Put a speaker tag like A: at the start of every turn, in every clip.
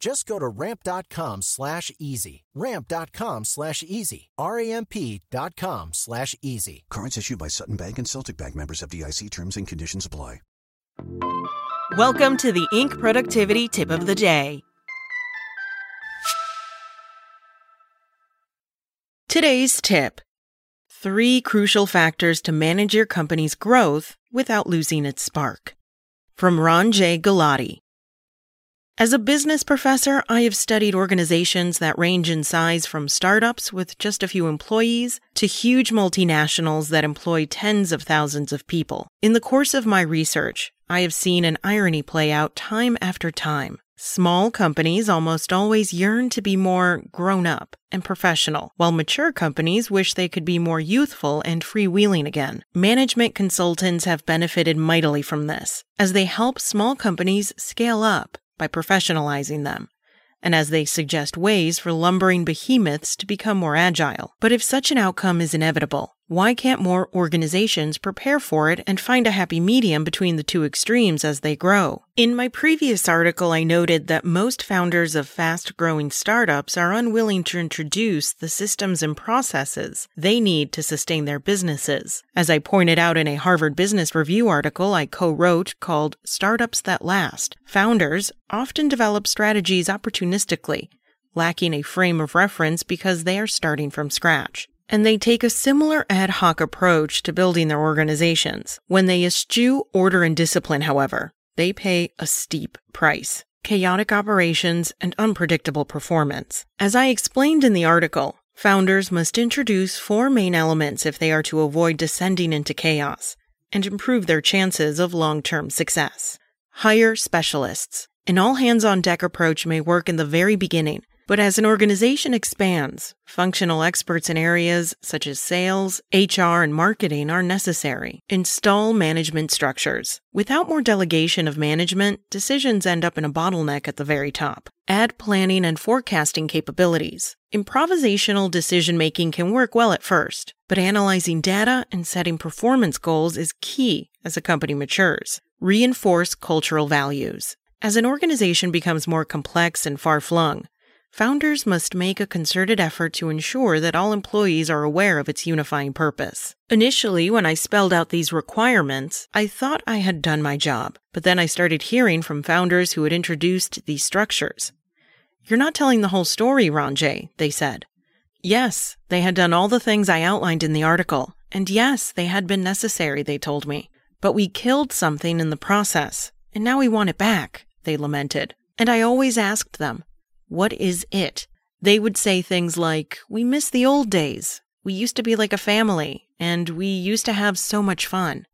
A: Just go to ramp.com slash easy. Ramp.com slash easy. R-A-M-P dot com slash easy.
B: Cards issued by Sutton Bank and Celtic Bank members FDIC terms and conditions apply.
C: Welcome to the Inc. Productivity Tip of the Day. Today's tip Three crucial factors to manage your company's growth without losing its spark. From Ranjay Gulati. As a business professor, I have studied organizations that range in size from startups with just a few employees to huge multinationals that employ tens of thousands of people. In the course of my research, I have seen an irony play out time after time. Small companies almost always yearn to be more grown up and professional, while mature companies wish they could be more youthful and freewheeling again. Management consultants have benefited mightily from this, as they help small companies scale up by professionalizing them, and as they suggest ways for lumbering behemoths to become more agile. But if such an outcome is inevitable, why can't more organizations prepare for it and find a happy medium between the two extremes as they grow? In my previous article, I noted that most founders of fast growing startups are unwilling to introduce the systems and processes they need to sustain their businesses. As I pointed out in a Harvard Business Review article I co wrote called Startups That Last, founders often develop strategies opportunistically, lacking a frame of reference because they are starting from scratch and they take a similar ad hoc approach to building their organizations. When they eschew order and discipline, however, they pay a steep price. Chaotic operations and unpredictable performance. As I explained in the article, founders must introduce four main elements if they are to avoid descending into chaos and improve their chances of long term success. Hire specialists. An all hands on deck approach may work in the very beginning but as an organization expands, functional experts in areas such as sales, HR, and marketing are necessary. Install management structures. Without more delegation of management, decisions end up in a bottleneck at the very top. Add planning and forecasting capabilities. Improvisational decision making can work well at first, but analyzing data and setting performance goals is key as a company matures. Reinforce cultural values. As an organization becomes more complex and far flung, Founders must make a concerted effort to ensure that all employees are aware of its unifying purpose. Initially, when I spelled out these requirements, I thought I had done my job, but then I started hearing from founders who had introduced these structures. You're not telling the whole story, Ranjay, they said. Yes, they had done all the things I outlined in the article, and yes, they had been necessary, they told me. But we killed something in the process, and now we want it back, they lamented. And I always asked them, what is it? They would say things like, We miss the old days. We used to be like a family, and we used to have so much fun.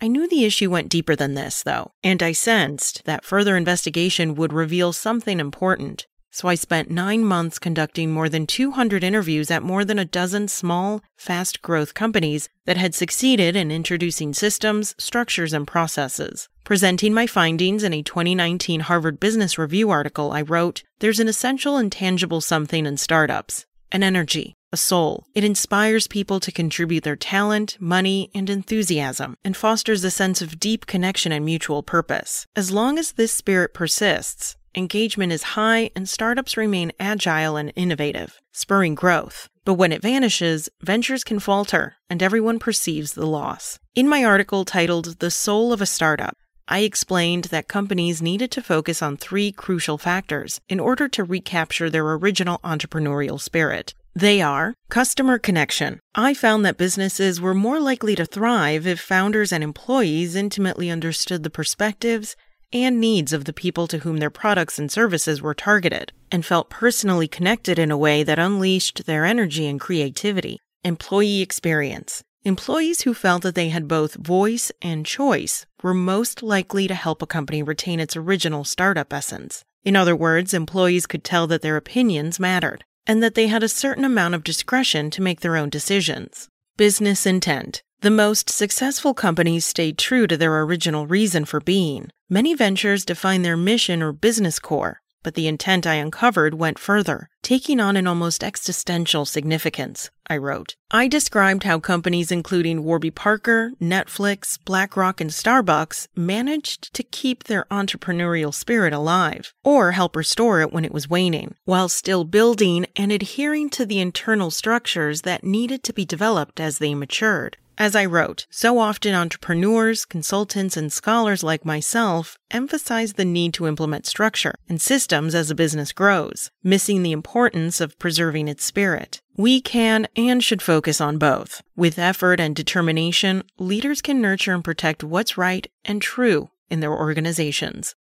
C: I knew the issue went deeper than this, though, and I sensed that further investigation would reveal something important. So I spent nine months conducting more than 200 interviews at more than a dozen small, fast growth companies that had succeeded in introducing systems, structures, and processes. Presenting my findings in a 2019 Harvard Business Review article, I wrote, There's an essential and tangible something in startups an energy, a soul. It inspires people to contribute their talent, money, and enthusiasm, and fosters a sense of deep connection and mutual purpose. As long as this spirit persists, engagement is high, and startups remain agile and innovative, spurring growth. But when it vanishes, ventures can falter, and everyone perceives the loss. In my article titled The Soul of a Startup, I explained that companies needed to focus on three crucial factors in order to recapture their original entrepreneurial spirit. They are customer connection. I found that businesses were more likely to thrive if founders and employees intimately understood the perspectives and needs of the people to whom their products and services were targeted and felt personally connected in a way that unleashed their energy and creativity. Employee experience. Employees who felt that they had both voice and choice were most likely to help a company retain its original startup essence. In other words, employees could tell that their opinions mattered and that they had a certain amount of discretion to make their own decisions. Business intent. The most successful companies stayed true to their original reason for being. Many ventures define their mission or business core, but the intent I uncovered went further, taking on an almost existential significance, I wrote. I described how companies including Warby Parker, Netflix, BlackRock, and Starbucks managed to keep their entrepreneurial spirit alive, or help restore it when it was waning, while still building and adhering to the internal structures that needed to be developed as they matured. As I wrote, so often entrepreneurs, consultants, and scholars like myself emphasize the need to implement structure and systems as a business grows, missing the importance of preserving its spirit. We can and should focus on both. With effort and determination, leaders can nurture and protect what's right and true in their organizations.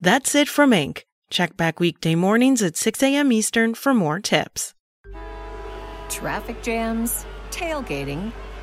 C: That's it from Inc. Check back weekday mornings at 6 a.m. Eastern for more tips.
D: Traffic jams, tailgating,